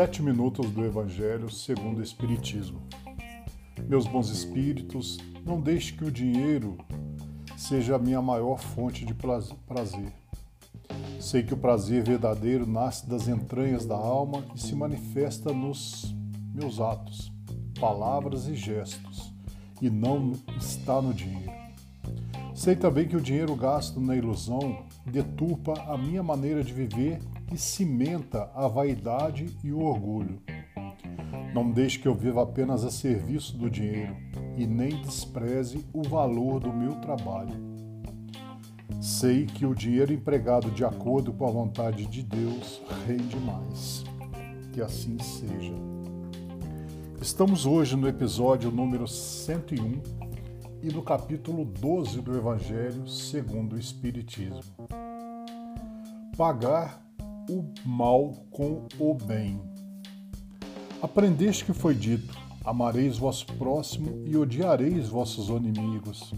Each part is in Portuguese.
Sete minutos do Evangelho segundo o Espiritismo. Meus bons espíritos, não deixe que o dinheiro seja a minha maior fonte de prazer. Sei que o prazer verdadeiro nasce das entranhas da alma e se manifesta nos meus atos, palavras e gestos, e não está no dinheiro. Sei também que o dinheiro gasto na ilusão deturpa a minha maneira de viver e cimenta a vaidade e o orgulho. Não deixe que eu viva apenas a serviço do dinheiro e nem despreze o valor do meu trabalho. Sei que o dinheiro empregado de acordo com a vontade de Deus rende mais. Que assim seja. Estamos hoje no episódio número 101 e no capítulo 12 do Evangelho segundo o Espiritismo. Pagar o mal com o bem. Aprendeste que foi dito: Amareis vosso próximo e odiareis vossos inimigos.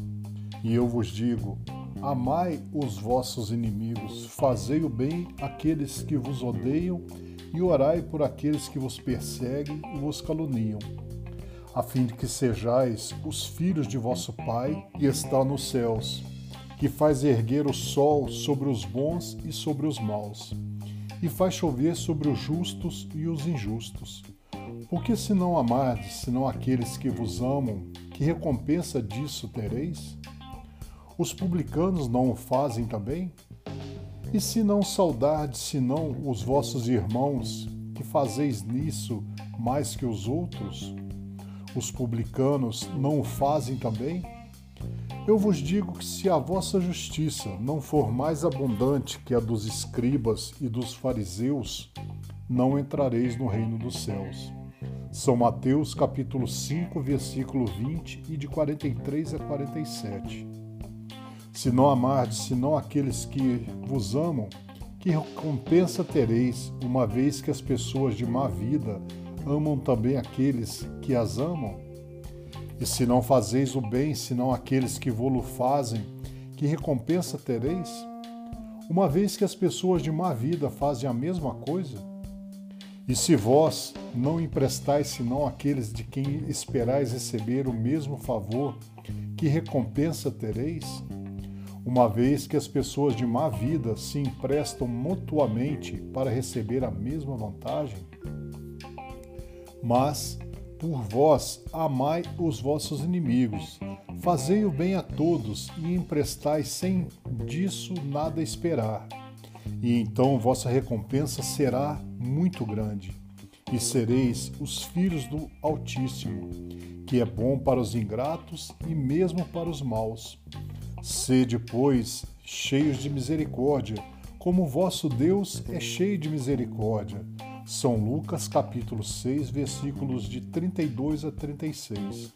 E eu vos digo: Amai os vossos inimigos, fazei o bem àqueles que vos odeiam e orai por aqueles que vos perseguem e vos caluniam, a fim de que sejais os filhos de vosso Pai que está nos céus, que faz erguer o sol sobre os bons e sobre os maus e faz chover sobre os justos e os injustos. Porque se não amardes, senão aqueles que vos amam, que recompensa disso tereis? Os publicanos não o fazem também? E se não saudardes, senão os vossos irmãos, que fazeis nisso mais que os outros? Os publicanos não o fazem também? Eu vos digo que se a vossa justiça não for mais abundante que a dos escribas e dos fariseus, não entrareis no reino dos céus. São Mateus capítulo 5, versículo 20 e de 43 a 47. Se não amardes senão aqueles que vos amam, que recompensa tereis, uma vez que as pessoas de má vida amam também aqueles que as amam? E se não fazeis o bem, senão aqueles que vô-lo fazem, que recompensa tereis? Uma vez que as pessoas de má vida fazem a mesma coisa? E se vós não emprestais senão aqueles de quem esperais receber o mesmo favor, que recompensa tereis? Uma vez que as pessoas de má vida se emprestam mutuamente para receber a mesma vantagem? Mas por vós amai os vossos inimigos, fazei o bem a todos e emprestai sem disso nada esperar. E então vossa recompensa será muito grande, e sereis os filhos do Altíssimo, que é bom para os ingratos e mesmo para os maus. Sede, pois, cheios de misericórdia, como vosso Deus é cheio de misericórdia. São Lucas capítulo 6, versículos de 32 a 36.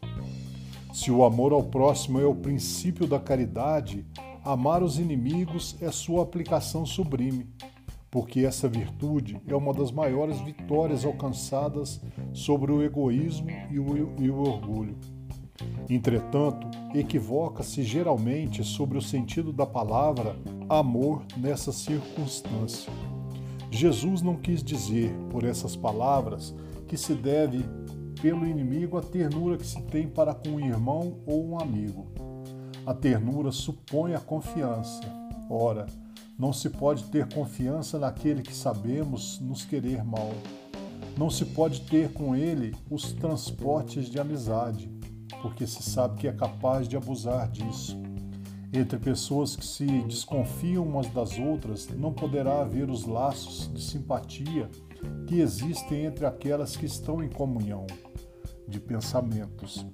Se o amor ao próximo é o princípio da caridade, amar os inimigos é sua aplicação sublime, porque essa virtude é uma das maiores vitórias alcançadas sobre o egoísmo e o, e o orgulho. Entretanto, equivoca-se geralmente sobre o sentido da palavra amor nessa circunstância. Jesus não quis dizer, por essas palavras, que se deve pelo inimigo a ternura que se tem para com um irmão ou um amigo. A ternura supõe a confiança. Ora, não se pode ter confiança naquele que sabemos nos querer mal. Não se pode ter com ele os transportes de amizade, porque se sabe que é capaz de abusar disso. Entre pessoas que se desconfiam umas das outras, não poderá haver os laços de simpatia que existem entre aquelas que estão em comunhão de pensamentos.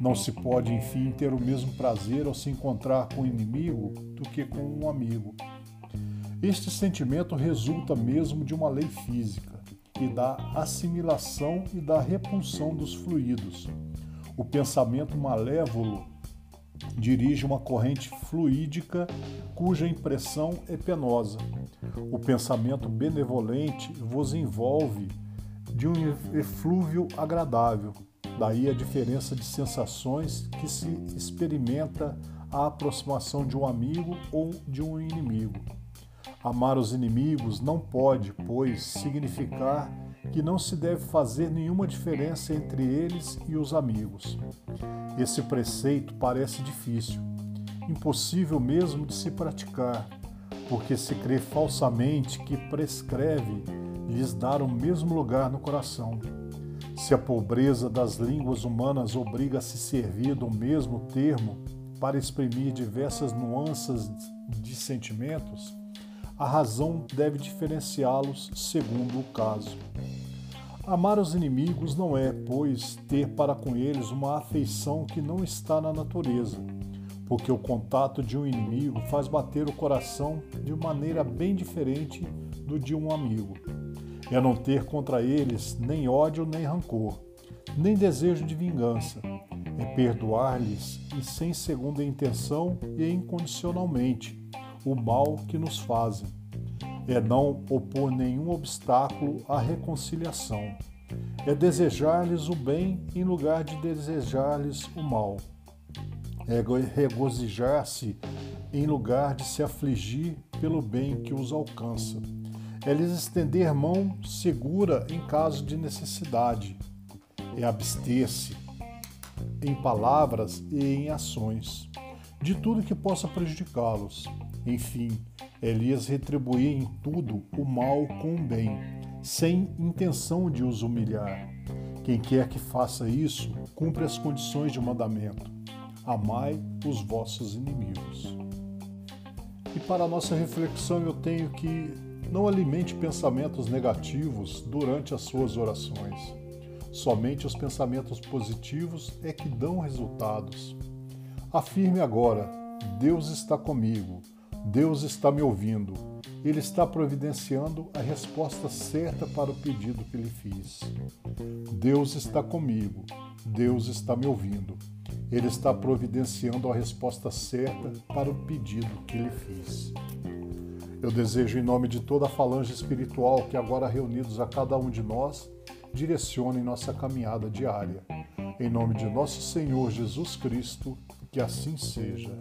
Não se pode, enfim, ter o mesmo prazer ao se encontrar com o inimigo do que com um amigo. Este sentimento resulta mesmo de uma lei física e da assimilação e da repulsão dos fluidos. O pensamento malévolo dirige uma corrente fluídica cuja impressão é penosa. O pensamento benevolente vos envolve de um eflúvio agradável. Daí a diferença de sensações que se experimenta a aproximação de um amigo ou de um inimigo. Amar os inimigos não pode, pois, significar que não se deve fazer nenhuma diferença entre eles e os amigos. Esse preceito parece difícil, impossível mesmo de se praticar, porque se crê falsamente que prescreve lhes dar o mesmo lugar no coração. Se a pobreza das línguas humanas obriga a se servir do mesmo termo para exprimir diversas nuances de sentimentos, a razão deve diferenciá-los segundo o caso. Amar os inimigos não é, pois, ter para com eles uma afeição que não está na natureza, porque o contato de um inimigo faz bater o coração de maneira bem diferente do de um amigo. É não ter contra eles nem ódio nem rancor, nem desejo de vingança. É perdoar-lhes e sem segunda intenção e incondicionalmente o mal que nos fazem. É não opor nenhum obstáculo à reconciliação. É desejar-lhes o bem em lugar de desejar-lhes o mal é regozijar-se em lugar de se afligir pelo bem que os alcança. É lhes estender mão segura em caso de necessidade. É abster-se em palavras e em ações de tudo que possa prejudicá-los. Enfim, lhes retribuir em tudo o mal com o bem, sem intenção de os humilhar. Quem quer que faça isso, cumpre as condições de mandamento amai os vossos inimigos. E para a nossa reflexão, eu tenho que não alimente pensamentos negativos durante as suas orações. Somente os pensamentos positivos é que dão resultados. Afirme agora: Deus está comigo, Deus está me ouvindo, Ele está providenciando a resposta certa para o pedido que lhe fiz. Deus está comigo, Deus está me ouvindo. Ele está providenciando a resposta certa para o pedido que lhe fiz. Eu desejo, em nome de toda a falange espiritual que agora reunidos a cada um de nós, direcionem nossa caminhada diária. Em nome de nosso Senhor Jesus Cristo, que assim seja.